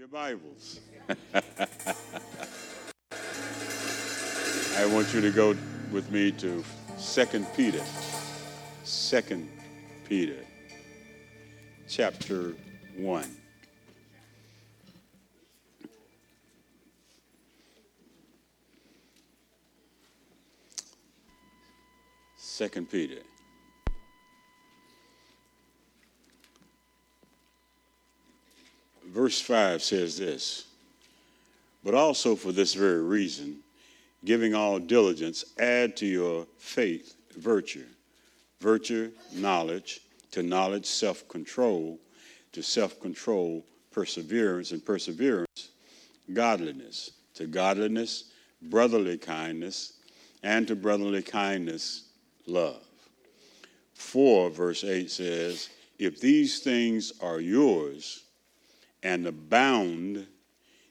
your Bibles. I want you to go with me to 2 Peter. 2 Peter, chapter 1. Second Peter. Verse 5 says this But also for this very reason, giving all diligence, add to your faith virtue, virtue, knowledge, to knowledge, self control, to self control, perseverance, and perseverance, godliness, to godliness, brotherly kindness, and to brotherly kindness, love. 4, verse 8 says, If these things are yours and abound,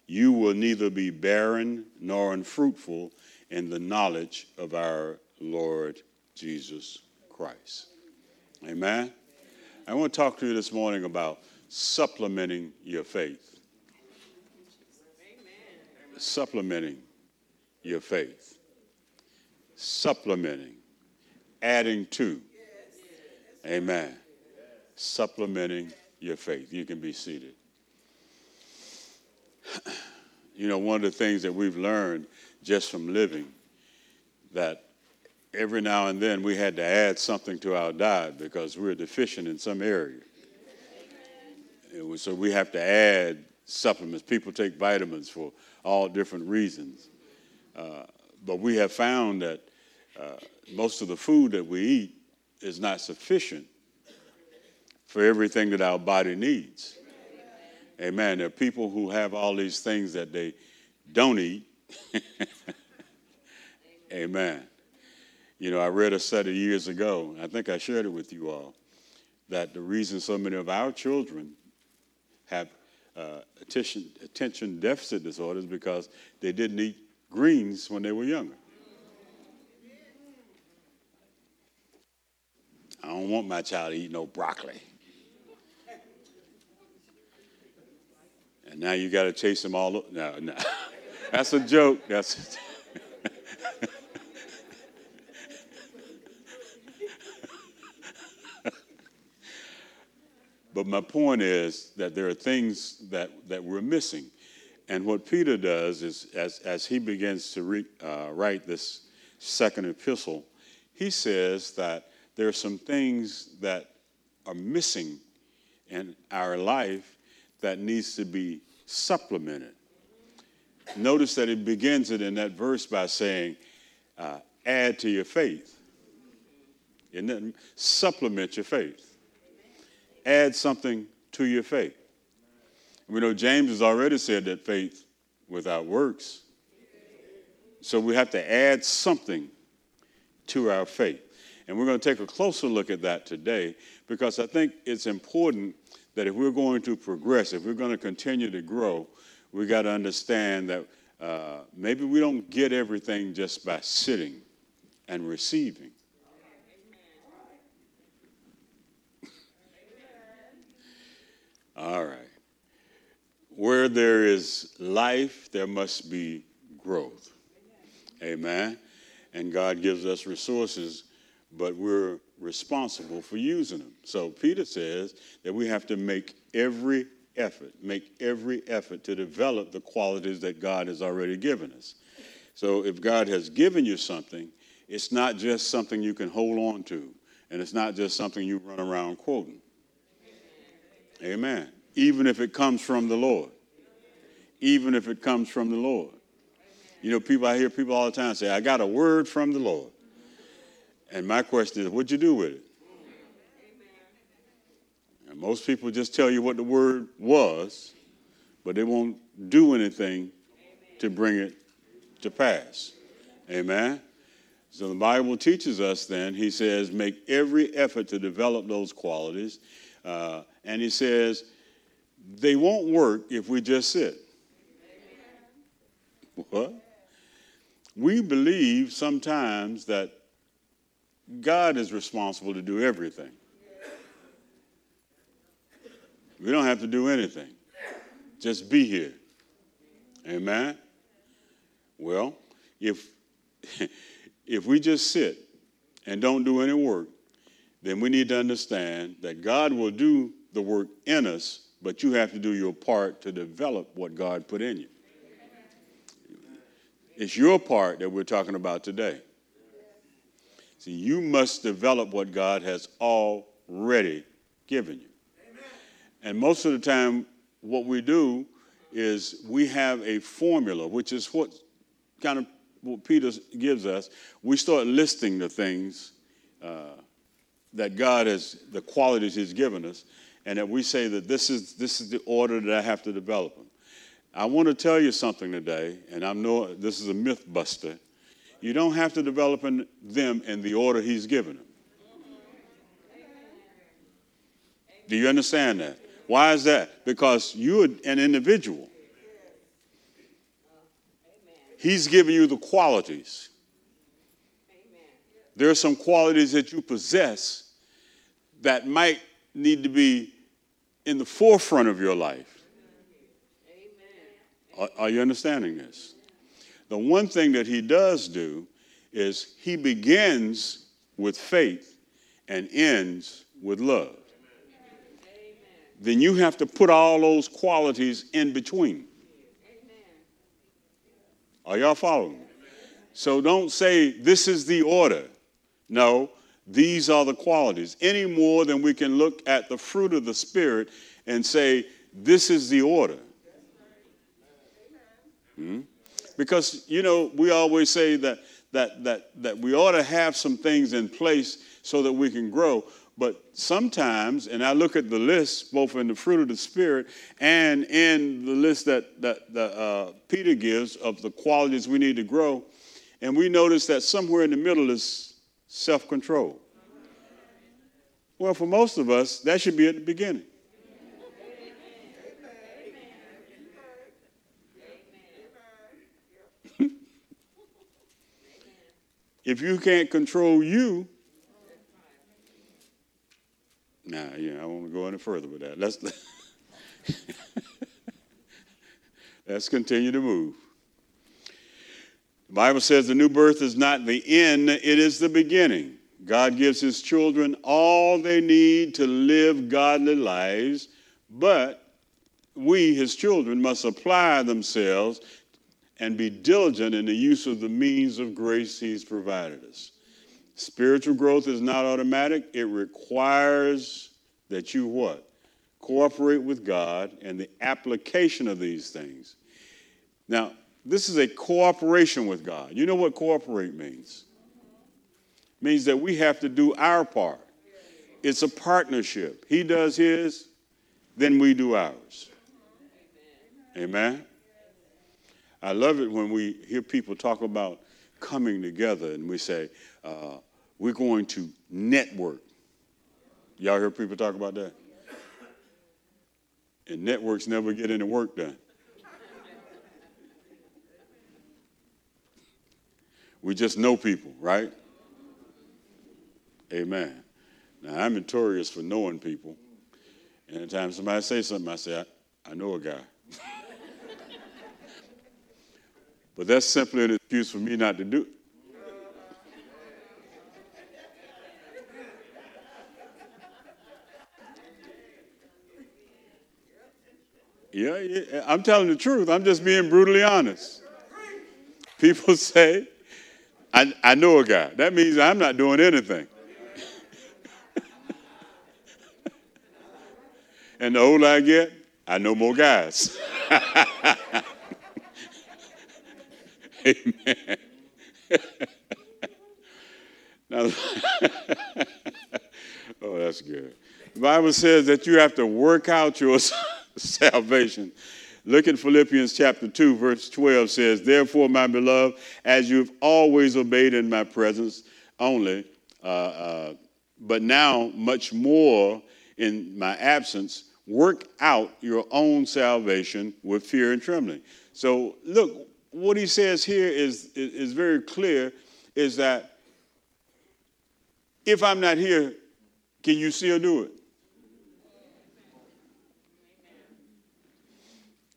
you will neither be barren nor unfruitful in the knowledge of our Lord Jesus Christ. Amen. I want to talk to you this morning about supplementing your faith. Supplementing your faith. Supplementing. Adding to. Amen. Supplementing your faith. You can be seated. You know, one of the things that we've learned just from living that every now and then we had to add something to our diet because we we're deficient in some area. Was, so we have to add supplements. People take vitamins for all different reasons. Uh, but we have found that uh, most of the food that we eat is not sufficient for everything that our body needs. Amen. There are people who have all these things that they don't eat. Amen. You know, I read a study years ago, I think I shared it with you all, that the reason so many of our children have uh, attention, attention deficit disorders because they didn't eat greens when they were younger. I don't want my child to eat no broccoli. And now you got to chase them all. No, no. That's a joke. That's. but my point is that there are things that, that we're missing. And what Peter does is, as, as he begins to re, uh, write this second epistle, he says that there are some things that are missing in our life that needs to be supplemented. Notice that it begins it in that verse by saying, uh, add to your faith. And then supplement your faith. Add something to your faith. We know James has already said that faith without works. So we have to add something to our faith. And we're going to take a closer look at that today because I think it's important that if we're going to progress, if we're going to continue to grow, we got to understand that uh, maybe we don't get everything just by sitting and receiving. All right. Where there is life, there must be growth. Amen. And God gives us resources, but we're responsible for using them. So Peter says that we have to make every effort, make every effort to develop the qualities that God has already given us. So if God has given you something, it's not just something you can hold on to, and it's not just something you run around quoting. Amen. Even if it comes from the Lord. Even if it comes from the Lord. You know, people, I hear people all the time say, I got a word from the Lord. And my question is, what'd you do with it? And most people just tell you what the word was, but they won't do anything to bring it to pass. Amen. So the Bible teaches us then, he says, make every effort to develop those qualities. Uh, and he says, they won't work if we just sit. What? We believe sometimes that God is responsible to do everything. We don't have to do anything. just be here. Amen. Well, if if we just sit and don't do any work, then we need to understand that God will do the work in us, but you have to do your part to develop what God put in you. It's your part that we're talking about today. See, you must develop what God has already given you. Amen. And most of the time, what we do is we have a formula, which is what kind of what Peter gives us. We start listing the things uh, that God has, the qualities He's given us, and that we say that this is this is the order that I have to develop them. I want to tell you something today, and I know this is a myth buster. You don't have to develop in them in the order He's given them. Do you understand that? Why is that? Because you're an individual. He's giving you the qualities. There are some qualities that you possess that might need to be in the forefront of your life. Are, are, you understanding this? The one thing that he does do is he begins with faith and ends with love then you have to put all those qualities in between. Are y'all following? So don't say this is the order. No, these are the qualities. Any more than we can look at the fruit of the Spirit and say this is the order. Hmm? Because, you know, we always say that, that, that, that we ought to have some things in place so that we can grow. But sometimes, and I look at the list, both in the fruit of the Spirit and in the list that, that, that uh, Peter gives of the qualities we need to grow, and we notice that somewhere in the middle is self control. Well, for most of us, that should be at the beginning. If you can't control you, Nah, yeah, I won't go any further with that. Let's let's continue to move. The Bible says the new birth is not the end, it is the beginning. God gives his children all they need to live godly lives, but we, his children, must apply themselves and be diligent in the use of the means of grace he's provided us. Spiritual growth is not automatic. It requires that you what? Cooperate with God and the application of these things. Now, this is a cooperation with God. You know what cooperate means? It means that we have to do our part. It's a partnership. He does his, then we do ours. Amen. I love it when we hear people talk about coming together and we say, uh, we're going to network. Y'all hear people talk about that? And networks never get any work done. We just know people, right? Amen. Now, I'm notorious for knowing people. Anytime somebody says something, I say, I, I know a guy. But that's simply an excuse for me not to do, Yeah, yeah, I'm telling the truth. I'm just being brutally honest. People say, I, I know a guy. That means I'm not doing anything. and the older I get, I know more guys. Amen. now, oh, that's good. The Bible says that you have to work out your salvation. Look at Philippians chapter 2, verse 12 says, Therefore, my beloved, as you've always obeyed in my presence only, uh, uh, but now much more in my absence, work out your own salvation with fear and trembling. So, look, what he says here is, is, is very clear is that if I'm not here, can you still do it?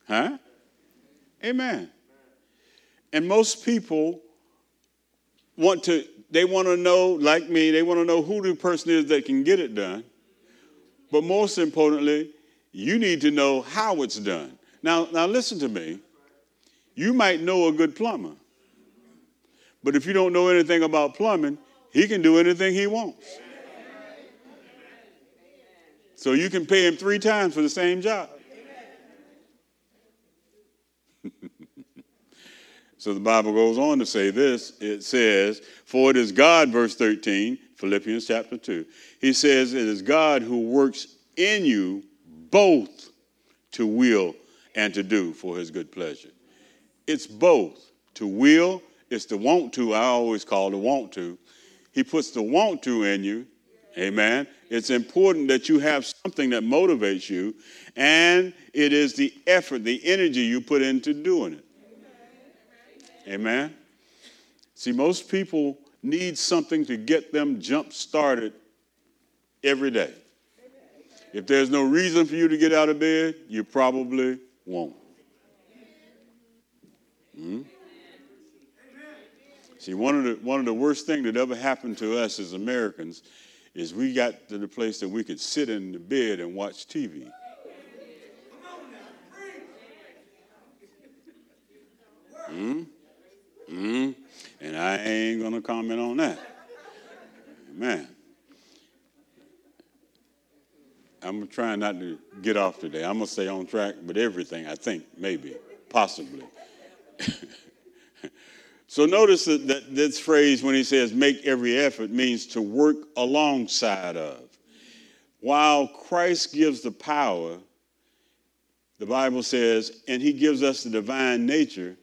Huh? Amen. And most people want to, they want to know, like me, they want to know who the person is that can get it done. But most importantly, you need to know how it's done. Now, now listen to me. You might know a good plumber, but if you don't know anything about plumbing, he can do anything he wants. So you can pay him three times for the same job. so the Bible goes on to say this it says, For it is God, verse 13, Philippians chapter 2. He says, It is God who works in you both to will and to do for his good pleasure. It's both to will, it's the want to, I always call the want to. He puts the want to in you. Amen. It's important that you have something that motivates you, and it is the effort, the energy you put into doing it. Amen. See, most people need something to get them jump started every day. If there's no reason for you to get out of bed, you probably won't. Hmm? See, one of the one of the worst things that ever happened to us as Americans is we got to the place that we could sit in the bed and watch TV. Hmm? Hmm? And I ain't gonna comment on that. Man. I'm trying not to get off today. I'm gonna stay on track with everything. I think maybe, possibly. so notice that, that this phrase when he says "make every effort" means to work alongside of. While Christ gives the power, the Bible says, and he gives us the divine nature.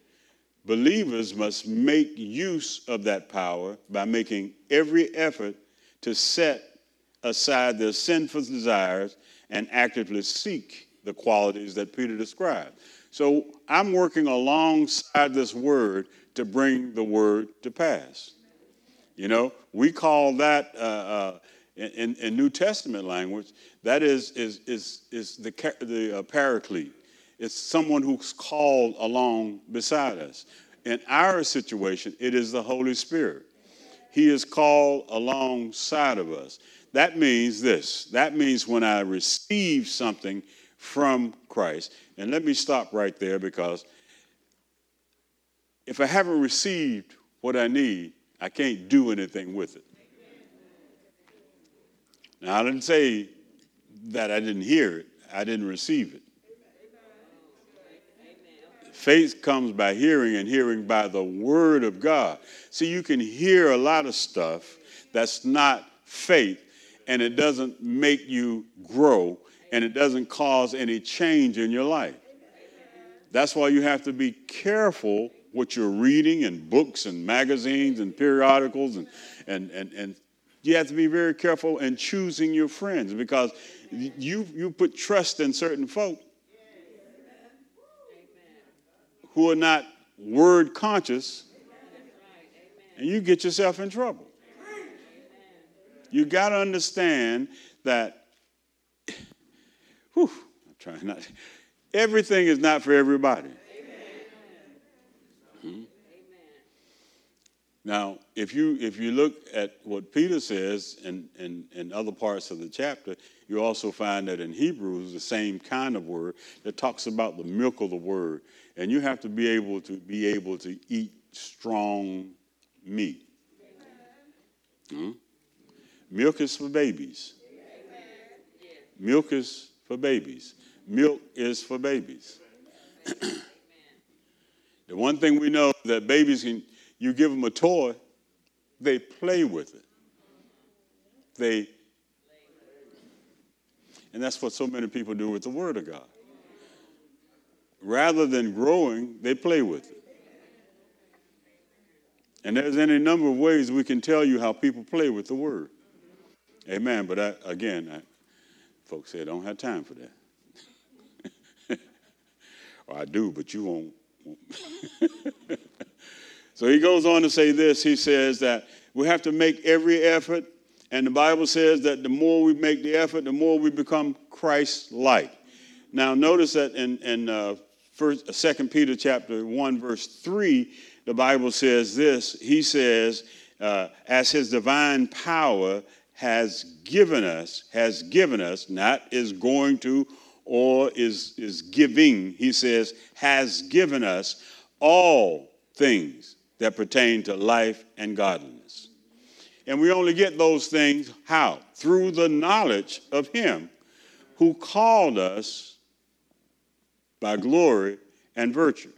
Believers must make use of that power by making every effort to set aside their sinful desires and actively seek the qualities that Peter described. So I'm working alongside this word to bring the word to pass. You know, we call that uh, uh, in, in, New Testament language, that is, is, is, is the, the uh, paraclete. It's someone who's called along beside us. In our situation, it is the Holy Spirit. He is called alongside of us. That means this that means when I receive something from Christ, and let me stop right there because if I haven't received what I need, I can't do anything with it. Now, I didn't say that I didn't hear it, I didn't receive it. Faith comes by hearing, and hearing by the Word of God. See, you can hear a lot of stuff that's not faith, and it doesn't make you grow and it doesn't cause any change in your life. That's why you have to be careful what you're reading in books and magazines and periodicals and, and, and, and you have to be very careful in choosing your friends because you, you put trust in certain folk who are not word conscious and you get yourself in trouble. You got to understand that, whew, I'm trying not, everything is not for everybody. Hmm? Now, if you if you look at what Peter says in, in, in other parts of the chapter, you also find that in Hebrews the same kind of word that talks about the milk of the word, and you have to be able to be able to eat strong meat. Hmm? Milk is for babies. Milk is for babies. Milk is for babies. the one thing we know that babies can, you give them a toy, they play with it. They, and that's what so many people do with the Word of God. Rather than growing, they play with it. And there's any number of ways we can tell you how people play with the Word. Amen. But I, again, folks say I don't have time for that. I do, but you won't. so he goes on to say this. He says that we have to make every effort, and the Bible says that the more we make the effort, the more we become Christ-like. Now, notice that in, in uh, First, Second Peter chapter one verse three, the Bible says this. He says, uh, "As His divine power has given us, has given us, not is going to or is is giving." He says, "Has given us all things that pertain to life and godliness." And we only get those things how? Through the knowledge of Him who called us by glory and virtue.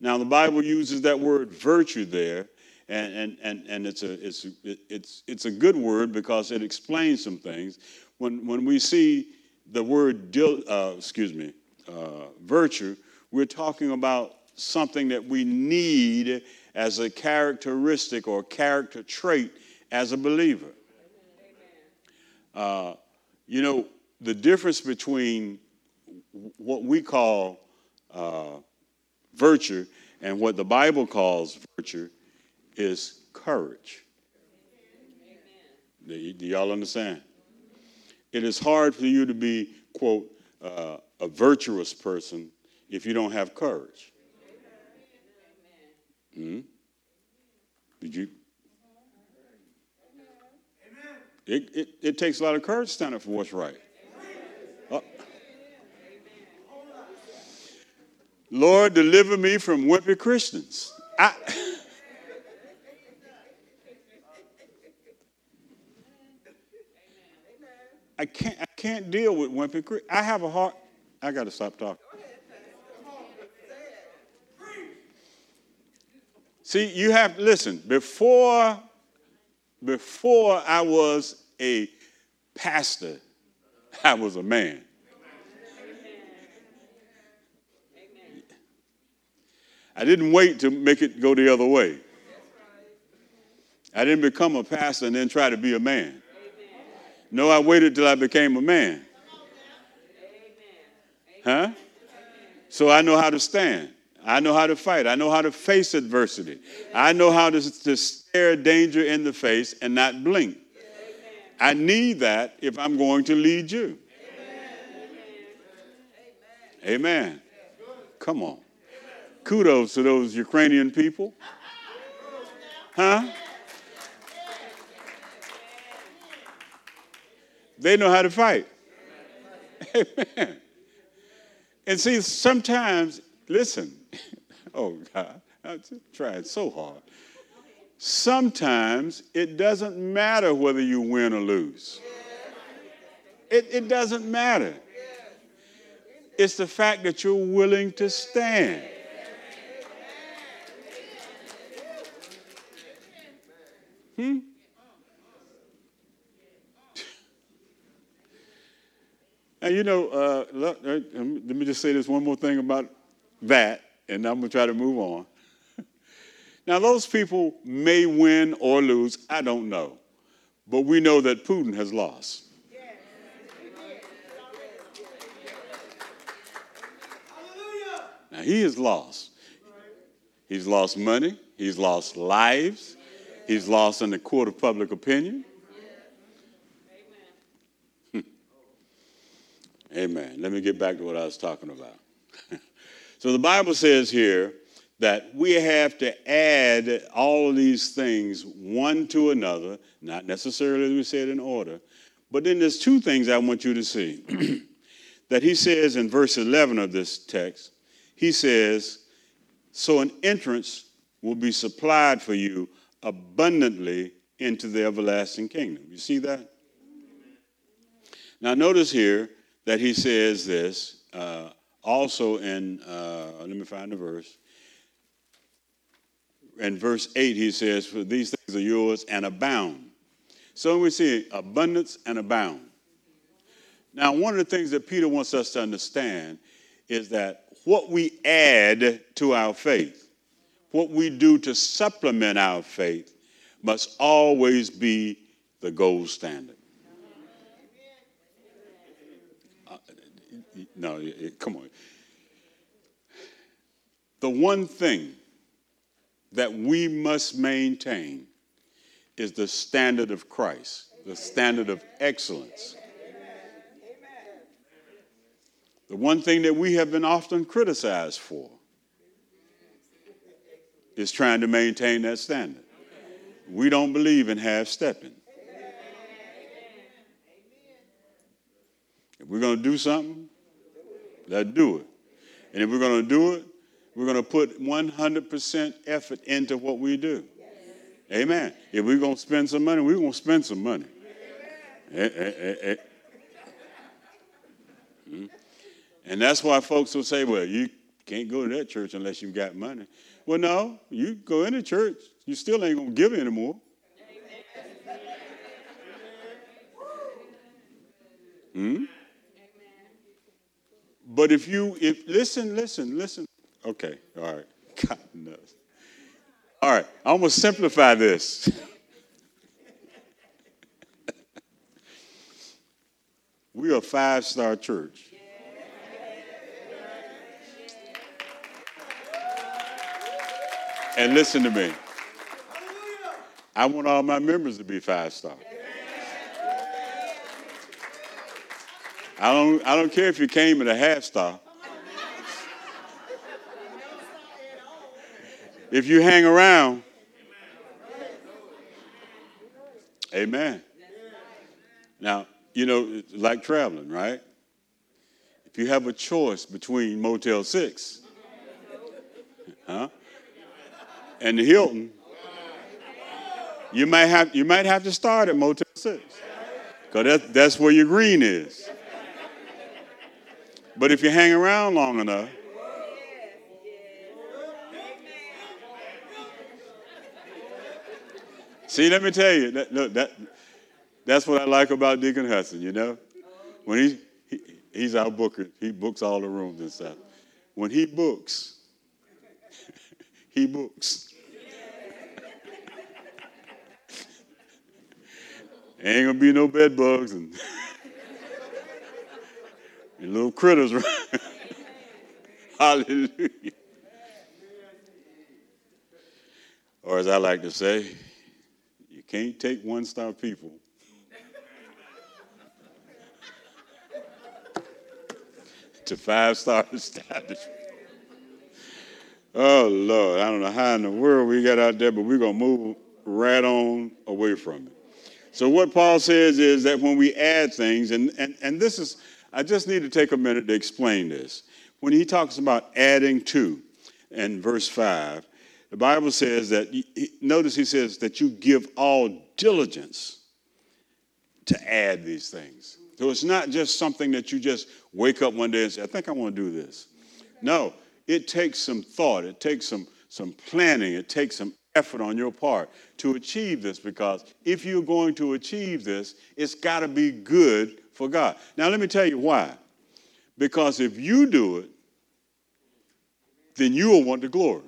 Now, the Bible uses that word virtue there, and, and, and, and it's, a, it's, it's, it's a good word because it explains some things. When, when we see the word, uh, excuse me, uh, virtue, we're talking about something that we need as a characteristic or character trait as a believer. Uh, you know, the difference between what we call uh, virtue and what the Bible calls virtue is courage. Do, y'all understand? It is hard for you to be, quote, uh, a virtuous person if you don't have courage. Mm-hmm. Did you? It, it, it takes a lot of courage to stand up for what's right. Lord, deliver me from wimpy Christians. I, I can't, I can't deal with wimpy Christians. I have a heart. I got to stop talking. See, you have listen. Before, before I was a pastor, I was a man. I didn't wait to make it go the other way. I didn't become a pastor and then try to be a man. No, I waited till I became a man. Huh? So I know how to stand. I know how to fight. I know how to face adversity. I know how to, to stare danger in the face and not blink. I need that if I'm going to lead you. Amen. Come on. Kudos to those Ukrainian people. Huh? They know how to fight. Amen. And see, sometimes, listen, oh God, I'm trying so hard. Sometimes it doesn't matter whether you win or lose. It, it doesn't matter. It's the fact that you're willing to stand. Hmm? And you know, uh, let, let, me just say this one more thing about that, and I'm going to try to move on. now, those people may win or lose, I don't know. But we know that Putin has lost. Now, he has lost. He's lost money, he's lost lives, He's lost in the court of public opinion. Amen. Let me get back to what I was talking about. so the Bible says here that we have to add all of these things one to another, not necessarily as we said in order, but then there's two things I want you to see. that he says in verse 11 of this text, he says, So an entrance will be supplied for you abundantly into the everlasting kingdom. You see that? Now, notice here that he says this uh, also in, uh, let me find the verse. In verse 8, he says, For these things are yours and abound. So we see abundance and abound. Now, one of the things that Peter wants us to understand is that what we add to our faith what we do to supplement our faith must always be the gold standard. No, come on. The one thing that we must maintain is the standard of Christ, the standard of excellence. The one thing that we have been often criticized for is trying to maintain that standard. We don't believe in half stepping. If we're going to do something, let's do it. And if we're going to do it, we're going to put 100% effort into what we do. Amen. If we're going to spend some money, we're going to spend some money. Eh, eh, eh, hmm? And that's why folks will say, well, you can't go to that church unless you've got money. Well, no, you go into church, you still ain't going to give anymore. Hmm? But if you, if listen, listen, listen. Okay, all right. God knows. All right, I'm to simplify this. we are a five star church. And listen to me. I want all my members to be five star. I don't, I don't care if you came at a half star. If you hang around, amen. Now, you know, like traveling, right? If you have a choice between Motel 6, huh? and the Hilton, you might have you might have to start at Motel Six, because that's that's where your green is. But if you hang around long enough, see, let me tell you, that, look, that that's what I like about Deacon Hudson. You know, when he, he he's our booker, he books all the rooms and stuff. When he books, he books. Ain't gonna be no bed bugs and, little critters. Right? Hallelujah. Or as I like to say, you can't take one star people to five star establishment. Oh Lord, I don't know how in the world we got out there, but we're gonna move right on away from it. So, what Paul says is that when we add things, and, and, and this is, I just need to take a minute to explain this. When he talks about adding to in verse 5, the Bible says that, notice he says that you give all diligence to add these things. So it's not just something that you just wake up one day and say, I think I want to do this. No, it takes some thought, it takes some, some planning, it takes some effort on your part to achieve this because if you're going to achieve this, it's got to be good for God. Now, let me tell you why. Because if you do it, then you will want the glory.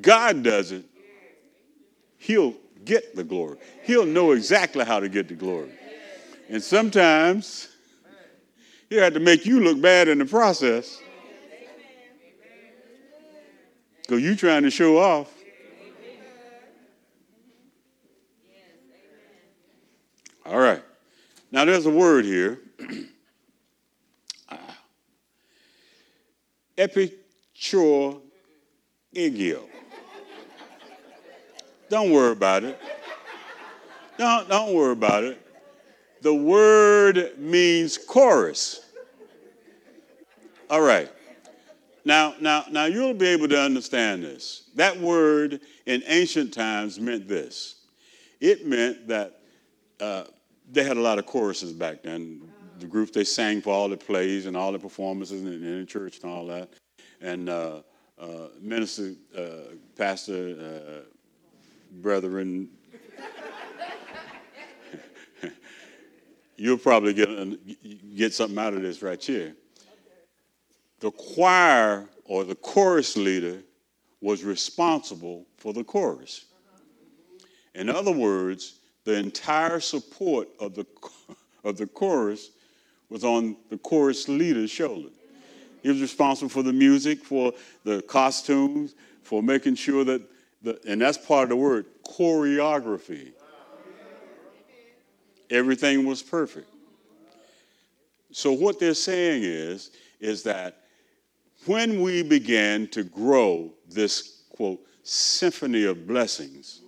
God does it, He'll get the glory. He'll know exactly how to get the glory. And sometimes He'll have to make you look bad in the process because you trying to show off. All right. Now there's a word here. Epichor egio. Don't worry about it. Don't, don't worry about it. The word means chorus. All right. Now, now, now you'll be able to understand this. That word in ancient times meant this. It meant that uh, they had a lot of choruses back then. The groups they sang for all the plays and all the performances in, in the church and all that. And uh, uh, minister, uh, pastor, uh, brethren, you'll probably get get something out of this right here the choir or the chorus leader was responsible for the chorus. In other words, the entire support of the, of the chorus was on the chorus leader's shoulder. He was responsible for the music, for the costumes, for making sure that, the, and that's part of the word, choreography. Everything was perfect. So what they're saying is, is that when we begin to grow this quote symphony of blessings,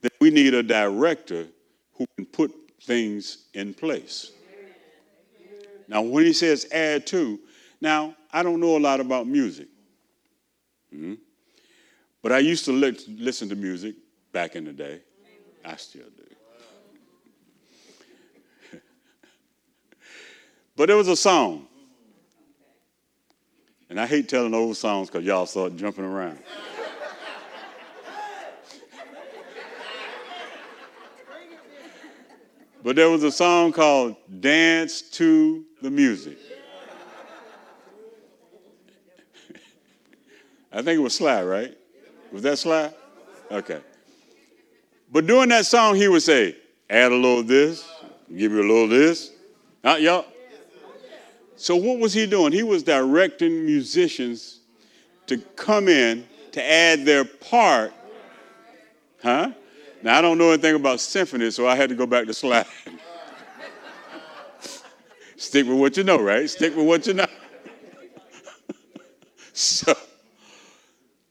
then we need a director who can put things in place. Now, when he says add to, now I don't know a lot about music, mm-hmm. but I used to li- listen to music back in the day. I still do. but there was a song, and I hate telling old songs because y'all start jumping around. But there was a song called Dance to the Music. I think it was Sly, right? Was that Sly? Okay. But during that song, he would say, add a little of this, give you a little of this. Huh, y'all? So what was he doing? He was directing musicians to come in to add their part. Huh? Now, I don't know anything about symphony, so I had to go back to Sly. Stick with what you know, right? Stick with what you know. so,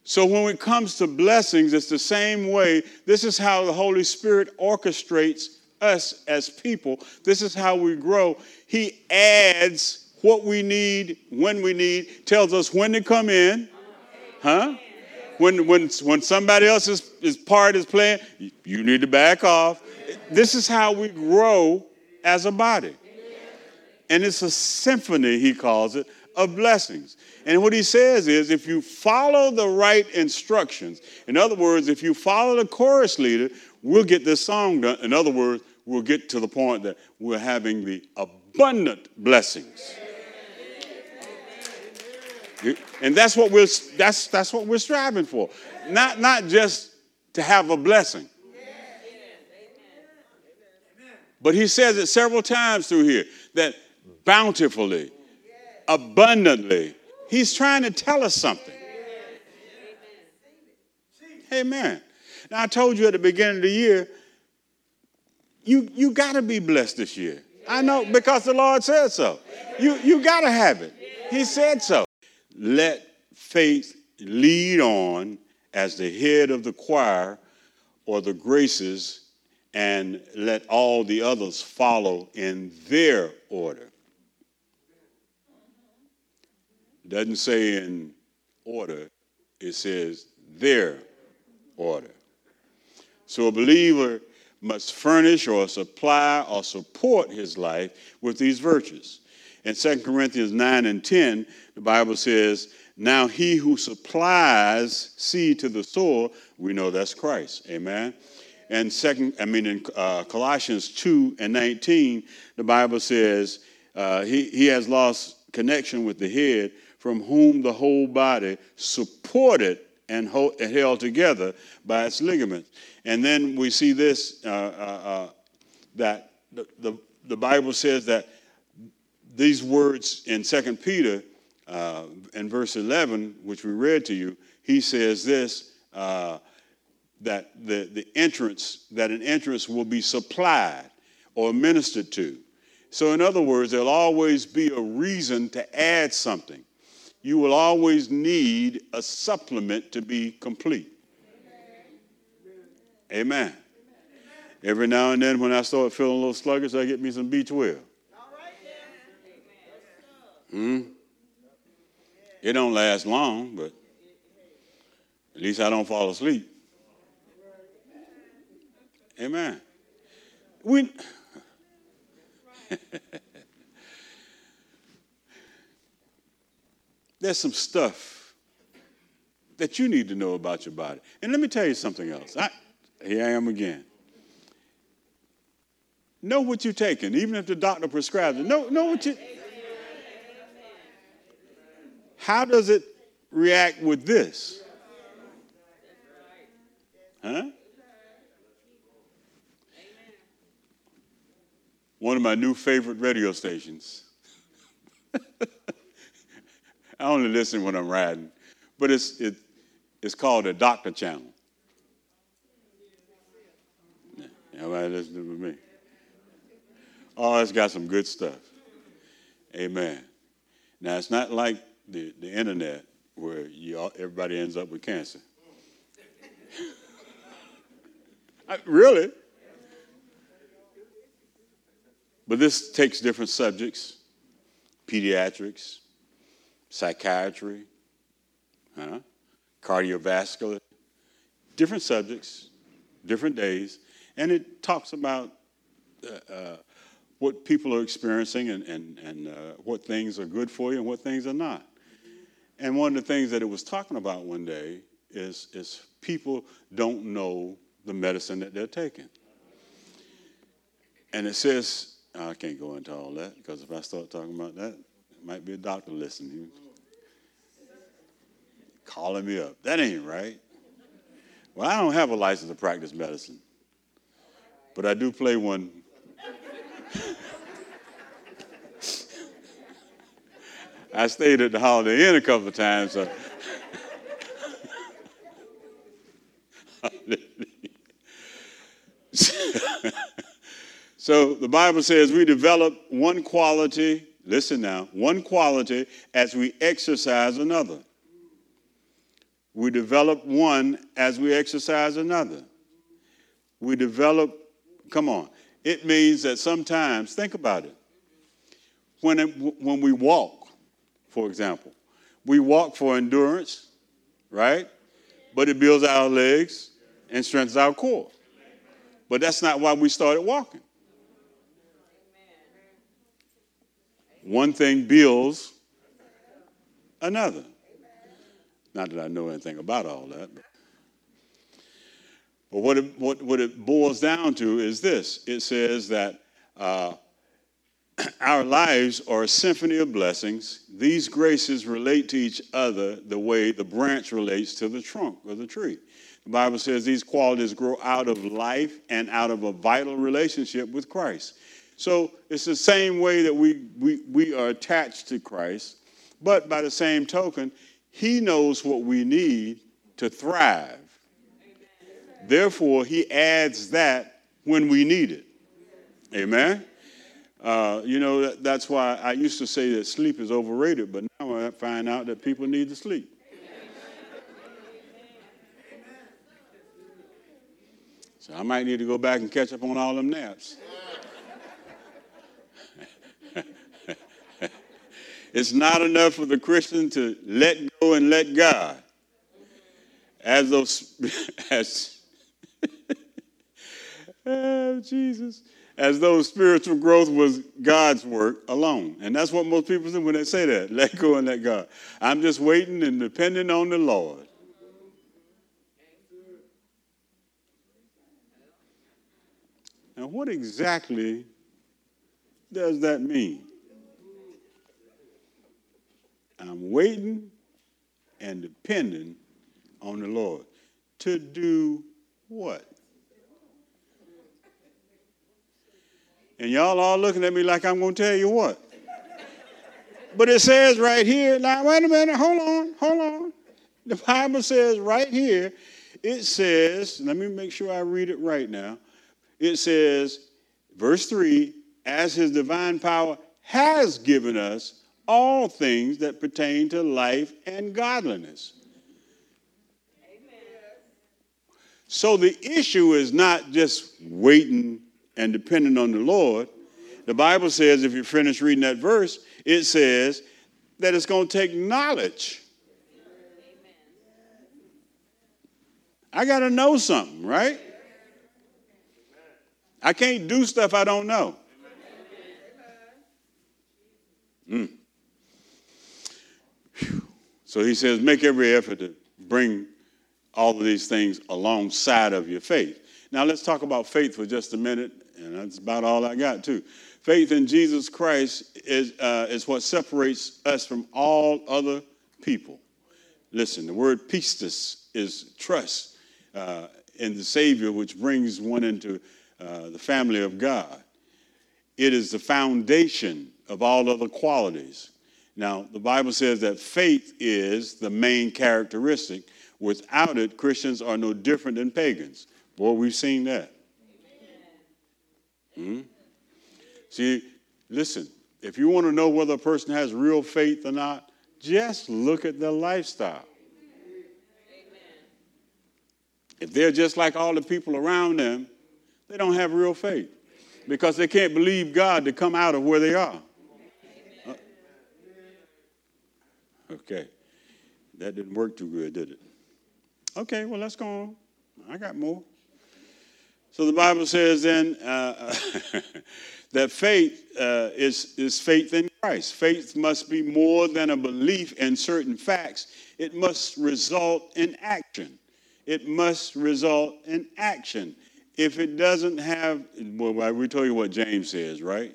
so when it comes to blessings, it's the same way. This is how the Holy Spirit orchestrates us as people. This is how we grow. He adds what we need when we need, tells us when to come in. Huh? when, when, when somebody else's is part is playing, you need to back off. This is how we grow as a body. And it's a symphony, he calls it, of blessings. And what he says is if you follow the right instructions, in other words, if you follow the chorus leader, we'll get this song done. In other words, we'll get to the point that we're having the abundant blessings. And that's what we're, that's, that's what we're striving for. Not, not just to have a blessing. But he says it several times through here that bountifully, abundantly, he's trying to tell us something. Amen. Now, I told you at the beginning of the year, you, you got to be blessed this year. I know because the Lord said so. You, you got to have it. He said so let faith lead on as the head of the choir or the graces and let all the others follow in their order. It doesn't say in order, it says their order. So a believer must furnish or supply or support his life with these virtues. In 2 Corinthians 9 and 10, the Bible says, Now he who supplies seed to the sower, we know that's Christ. Amen. And second, I mean, in uh, Colossians 2 and 19, the Bible says, uh, he, he has lost connection with the head, from whom the whole body supported and, held together by its ligaments. And then we see this uh, uh, uh that the, the, the Bible says that these words in 2 Peter uh, in verse 11, which we read to you, he says this uh, that the, the entrance, that an entrance will be supplied or ministered to. So, in other words, there'll always be a reason to add something. You will always need a supplement to be complete. Amen. Amen. Every now and then, when I start feeling a little sluggish, I get me some B12. Hmm? It don't last long, but at least I don't fall asleep. Amen. We There's some stuff that you need to know about your body. And let me tell you something else. I, here I am again. Know what you're taking, even if the doctor prescribes it. Know, know what you how does it react with this? Huh? One of my new favorite radio stations. I only listen when I'm riding, but it's, it, it's called the Doctor Channel. Everybody listening with me. Oh, it's got some good stuff. Amen. Now, it's not like the, the internet where you all, everybody ends up with cancer. I, really? But this takes different subjects pediatrics, psychiatry, huh? cardiovascular, different subjects, different days, and it talks about uh, uh, what people are experiencing and, and, and uh, what things are good for you and what things are not. And one of the things that it was talking about one day is, is people don't know the medicine that they're taking. And it says, I can't go into all that because if I start talking about that, it might be a doctor listening. Calling me up. That ain't right. Well, I don't have a license to practice medicine, but I do play one. I stayed at the Holiday Inn a couple of times. So. so the Bible says we develop one quality, listen now, one quality as we exercise another. We develop one as we exercise another. We develop, come on, it means that sometimes, think about it, when, it, when we walk, for example, we walk for endurance, right? But it builds our legs and strengthens our core. But that's not why we started walking. One thing builds another. Not that I know anything about all that. But, but what, it, what, what it boils down to is this it says that uh, our lives are a symphony of blessings. These graces relate to each other the way the branch relates to the trunk of the tree. The Bible says these qualities grow out of life and out of a vital relationship with Christ. So it's the same way that we, we, we are attached to Christ, but by the same token, he knows what we need to thrive. Therefore, He adds that when we need it. Amen? Uh, you know, that, that's why I used to say that sleep is overrated, but now I find out that people need to sleep. So I might need to go back and catch up on all them naps. It's not enough for the Christian to let go and let God. As those, as, oh, Jesus, as though spiritual growth was God's work alone. And that's what most people do when they say that let go and let God. I'm just waiting and depending on the Lord. Now, what exactly does that mean? I'm waiting and depending on the Lord. To do what? And y'all all looking at me like I'm going to tell you what. But it says right here, now wait a minute, hold on, hold on. The Bible says right here, it says, let me make sure I read it right now. It says, verse 3 as his divine power has given us all things that pertain to life and godliness. So the issue is not just waiting and depending on the Lord. The Bible says, if you finish reading that verse, it says that it's going to take knowledge. I got to know something, right? I can't do stuff I don't know. Mm. So he says, make every effort to bring all of these things alongside of your faith. Now let's talk about faith for just a minute, and that's about all I got too. Faith in Jesus Christ is, uh, is what separates us from all other people. Listen, the word pistis is trust uh, in the Savior, which brings one into uh, the family of God. It is the foundation of all other qualities. Now, the Bible says that faith is the main characteristic. Without it, Christians are no different than pagans. Boy, we've seen that. Hmm? See, listen, if you want to know whether a person has real faith or not, just look at their lifestyle. If they're just like all the people around them, they don't have real faith because they can't believe God to come out of where they are. Uh, okay. That didn't work too good, did it? Okay, well, let's go on. I got more. So the Bible says then uh, that faith uh, is, is faith in Christ. Faith must be more than a belief in certain facts, it must result in action. It must result in action. If it doesn't have, well, we told you what James says, right?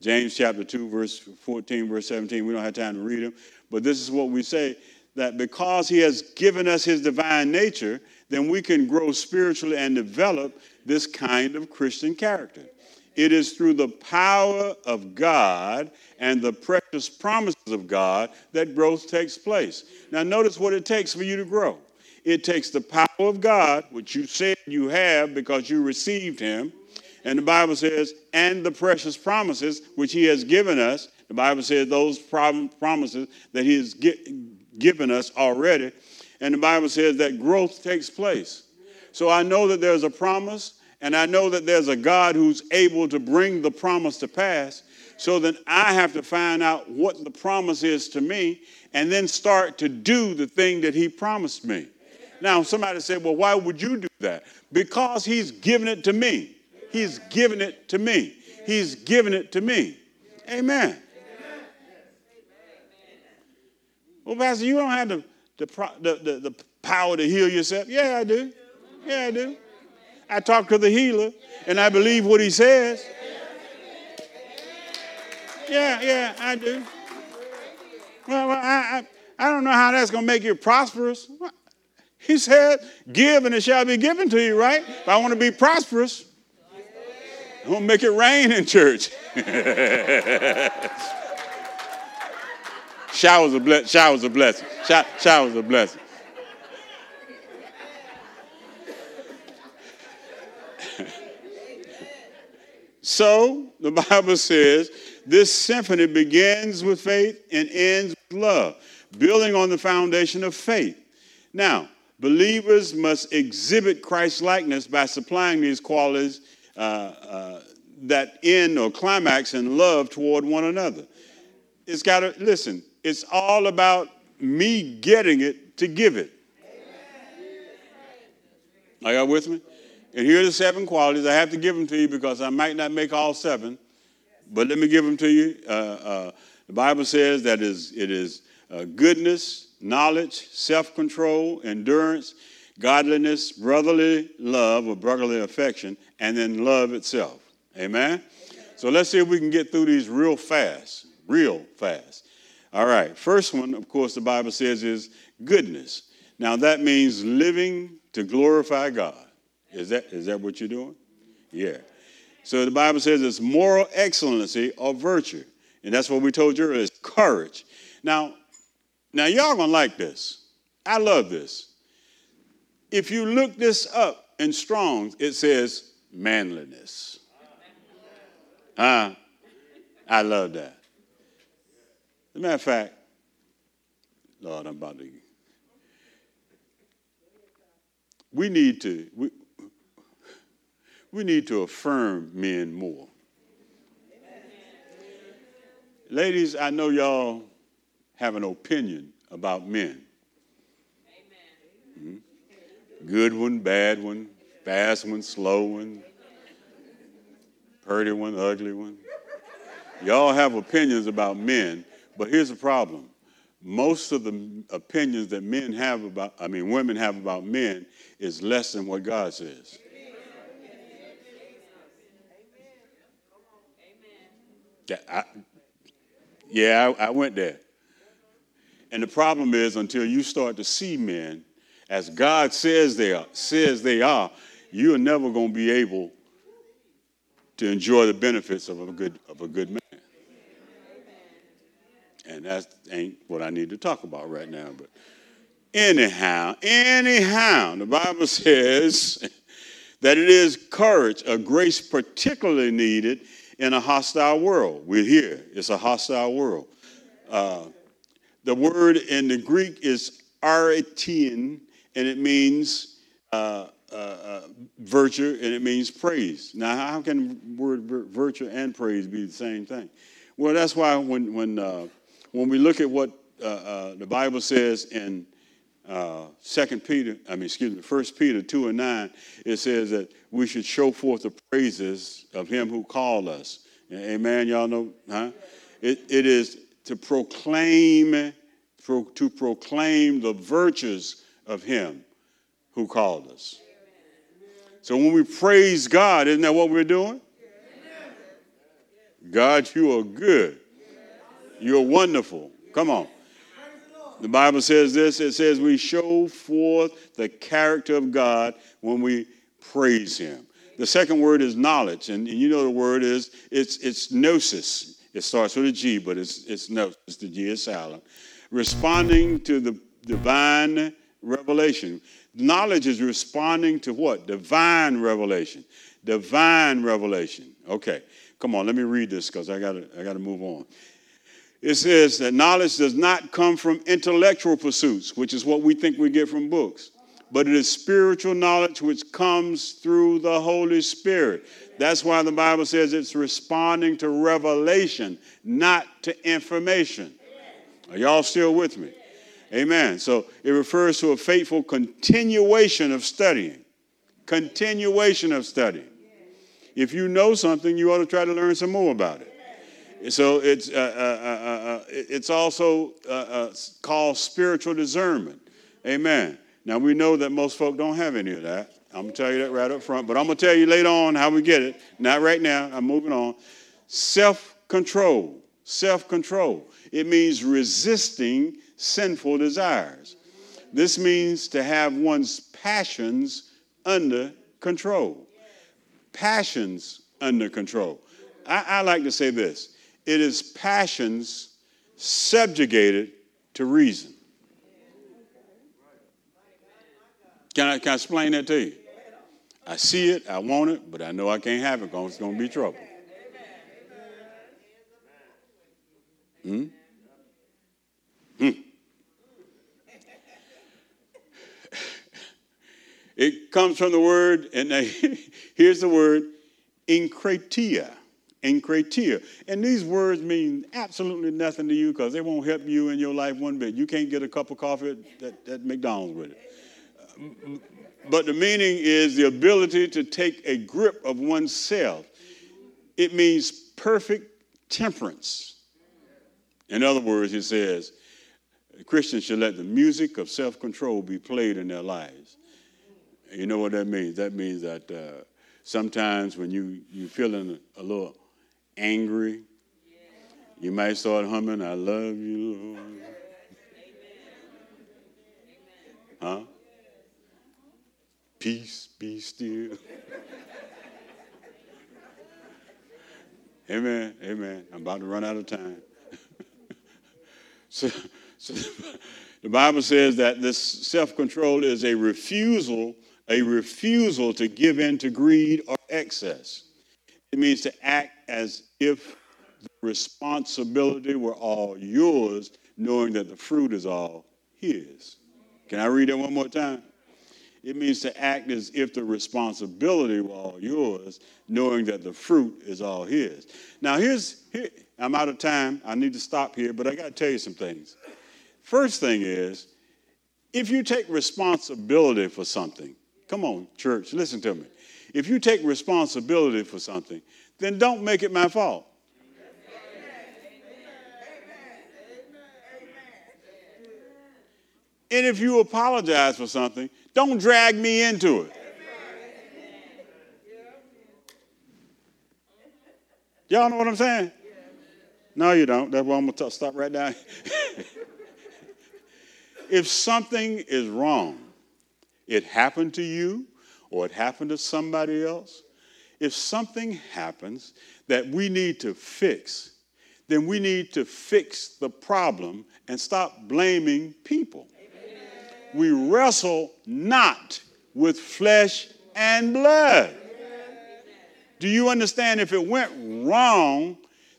James chapter 2, verse 14, verse 17. We don't have time to read them, but this is what we say that because he has given us his divine nature, then we can grow spiritually and develop this kind of Christian character. It is through the power of God and the precious promises of God that growth takes place. Now, notice what it takes for you to grow it takes the power of God, which you said you have because you received Him. And the Bible says, and the precious promises which He has given us. The Bible says those promises that He has given us already. And the Bible says that growth takes place. So I know that there's a promise, and I know that there's a God who's able to bring the promise to pass. So then I have to find out what the promise is to me and then start to do the thing that He promised me. Now, somebody said, well, why would you do that? Because He's given it to me. He's given it to me. He's given it to me. Amen. Well, Pastor, you don't have the, the, the, the, power to heal yourself. Yeah, I do. Yeah, I do. I talk to the healer and I believe what he says. Yeah, yeah, I do. Well, I, I, I don't know how that's going to make you prosperous. He said, Give and it shall be given to you, right? If I want to be prosperous, I'm going to make it rain in church. Showers of, ble- showers of blessing. Sh- showers of blessing. so the Bible says this symphony begins with faith and ends with love, building on the foundation of faith. Now, believers must exhibit Christ likeness by supplying these qualities uh, uh, that end or climax in love toward one another. It's got to, listen, it's all about me getting it to give it. Are y'all with me? And here are the seven qualities. I have to give them to you because I might not make all seven, but let me give them to you. Uh, uh, the Bible says that is, it is uh, goodness, knowledge, self control, endurance, godliness, brotherly love or brotherly affection, and then love itself. Amen? So let's see if we can get through these real fast, real fast. All right, first one, of course, the Bible says is goodness. Now that means living to glorify God. Is that, is that what you're doing? Yeah. So the Bible says it's moral excellency or virtue. And that's what we told you earlier, is courage. Now, now y'all gonna like this. I love this. If you look this up in Strong's, it says manliness. Huh? I love that. As a matter of fact, Lord, I'm about to. We need to we, we need to affirm men more. Ladies, I know y'all have an opinion about men. Mm-hmm. Good one, bad one, fast one, slow one, pretty one, ugly one. Y'all have opinions about men, but here's the problem. Most of the opinions that men have about, I mean, women have about men is less than what God says. Yeah, I, yeah, I, I went there. And the problem is until you start to see men as God says they are, says they are, you are never going to be able to enjoy the benefits of a good, of a good man. And that ain't what I need to talk about right now. But anyhow, anyhow, the Bible says that it is courage, a grace particularly needed in a hostile world. We're here. It's a hostile world. Uh, the word in the Greek is aretian, and it means uh, uh, uh, virtue, and it means praise. Now, how can word virtue and praise be the same thing? Well, that's why when when uh, when we look at what uh, uh, the Bible says in Second Peter, I mean, excuse me, First Peter two and nine, it says that we should show forth the praises of Him who called us. Amen. Y'all know, huh? It, it is to proclaim pro, to proclaim the virtues of Him who called us. So when we praise God, isn't that what we're doing? God, you are good. You're wonderful. Come on. The Bible says this it says we show forth the character of God when we praise Him. The second word is knowledge, and, you know the word is it's it's gnosis. It starts with a G, but it's it's gnosis. The G is silent. Responding to the divine revelation. Knowledge is responding to what? Divine revelation. Divine revelation. Okay, come on, let me read this because I gotta I gotta move on. It says that knowledge does not come from intellectual pursuits, which is what we think we get from books, but it is spiritual knowledge which comes through the Holy Spirit. That's why the Bible says it's responding to revelation, not to information. Are y'all still with me? Amen. So it refers to a faithful continuation of studying. Continuation of studying. If you know something, you ought to try to learn some more about it. So it's, uh, uh, uh, uh it's also uh, uh, called spiritual discernment. Amen. Now we know that most folk don't have any of that. I'm going to tell you that right up front, but I'm going to tell you later on how we get it. Not right now. I'm moving on. Self control. Self control. It means resisting sinful desires. This means to have one's passions under control. Passions under control. I, I like to say this it is passions subjugated to reason. Can I, can I explain that to you? I see it, I want it, but I know I can't have it because it's going to be trouble. Hmm? Hmm. It comes from the word, and here's the word, enkrateia. Enkrateia. And these words mean absolutely nothing to you because they won't help you in your life one bit. You can't get a cup of coffee at, at McDonald's with it. But the meaning is the ability to take a grip of oneself. It means perfect temperance. In other words, it says, Christians should let the music of self control be played in their lives. You know what that means? That means that uh, sometimes when you, you're feeling a little angry, you might start humming, I love you, Lord. Huh? Peace be still. Amen. Amen. I'm about to run out of time. so, so the Bible says that this self control is a refusal a refusal to give in to greed or excess. It means to act as if the responsibility were all yours, knowing that the fruit is all his. Can I read that one more time? It means to act as if the responsibility were all yours, knowing that the fruit is all his. Now, here's here, I'm out of time. I need to stop here, but I got to tell you some things. First thing is, if you take responsibility for something, Come on, church, listen to me. If you take responsibility for something, then don't make it my fault. And if you apologize for something, don't drag me into it. Y'all know what I'm saying? No, you don't. That's why I'm going to stop right now. if something is wrong, it happened to you or it happened to somebody else, if something happens that we need to fix, then we need to fix the problem and stop blaming people. Amen. We wrestle not with flesh and blood. Do you understand if it went wrong,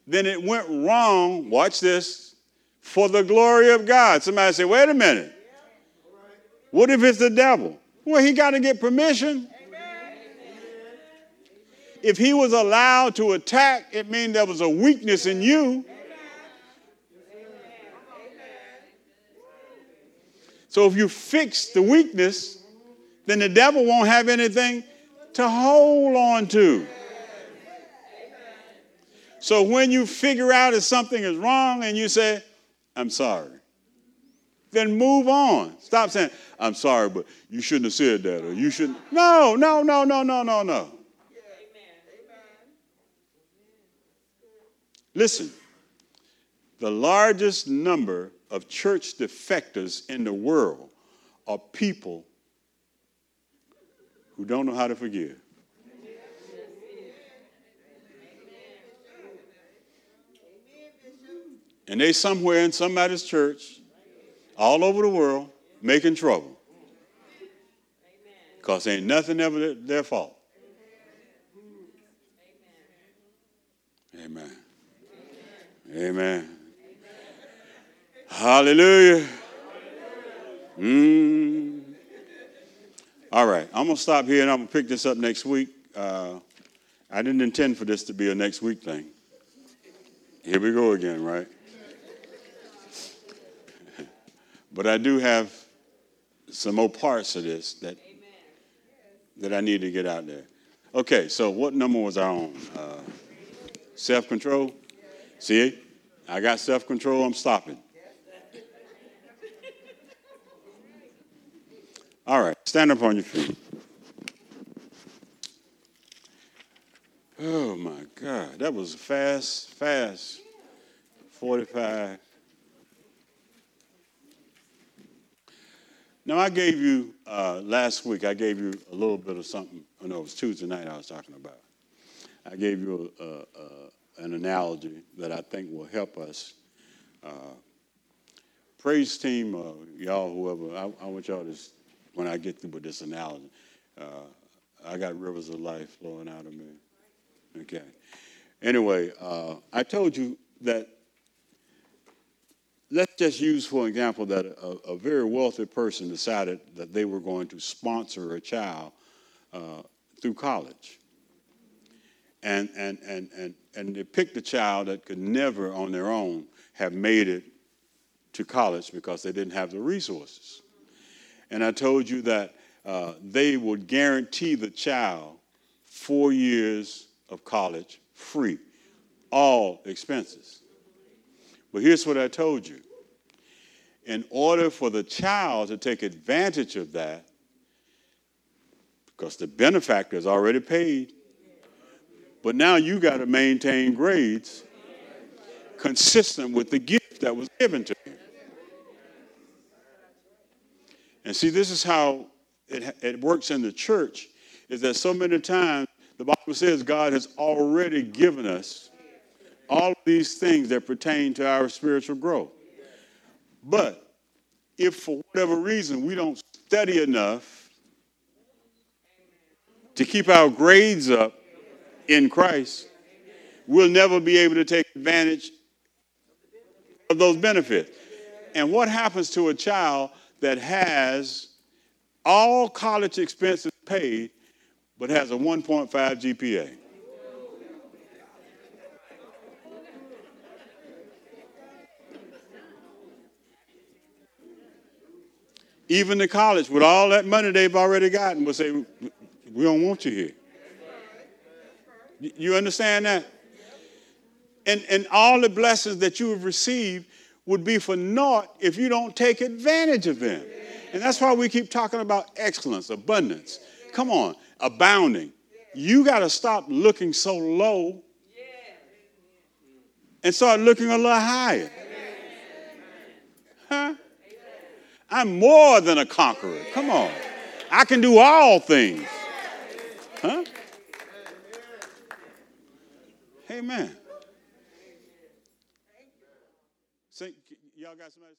then it went wrong, watch this, for the glory of God. Somebody say, wait a minute. What if it's the devil? Well, he got to get permission. If he was allowed to attack, it means there was a weakness in you. So if you fix the weakness, then the devil won't have anything to hold on to. So when you figure out if something is wrong and you say, I'm sorry, then move on. Stop saying, I'm sorry, but you shouldn't have said that, or you shouldn't. No, no, no, no, no, no, no. Listen, the largest number of church defectors in the world are people who don't know how to forgive. And they somewhere in somebody's church, all over the world, making trouble. Because ain't nothing ever their fault. Amen. Amen. Hallelujah. Mm. All right, I'm going to stop here and I'm going to pick this up next week. Uh, I didn't intend for this to be a next week thing. Here we go again, right? but I do have some more parts of this that, that I need to get out there. Okay, so what number was I on? Uh, self control? See, I got self control, I'm stopping. All right, stand up on your feet. Oh my God, that was fast, fast 45. Now, I gave you, uh, last week, I gave you a little bit of something. Oh, no, it was Tuesday night I was talking about. I gave you a, a, a, an analogy that I think will help us. Uh, praise team, uh, y'all, whoever, I, I want y'all to when I get through with this analogy. Uh, I got rivers of life flowing out of me. Okay. Anyway, uh, I told you that. Let's just use, for example, that a, a, very wealthy person decided that they were going to sponsor a child uh, through college. And, and, and, and, and they picked a child that could never on their own have made it to college because they didn't have the resources. And I told you that uh, they would guarantee the child four years of college free, all expenses. But here's what I told you. In order for the child to take advantage of that, because the benefactor is already paid, but now you got to maintain grades consistent with the gift that was given to you. And see, this is how it, it works in the church, is that so many times the Bible says God has already given us all of these things that pertain to our spiritual growth. But if for whatever reason we don't study enough to keep our grades up in Christ, we'll never be able to take advantage of those benefits. And what happens to a child that has all college expenses paid, but has a 1.5 GPA. Even the college, with all that money they've already gotten, will say, We don't want you here. You understand that? And, and all the blessings that you have received would be for naught if you don't take advantage of them. And that's why we keep talking about excellence, abundance. Come on, abounding. You got to stop looking so low and start looking a little higher. Huh? I'm more than a conqueror. Come on. I can do all things. Huh? Amen. Y'all got somebody?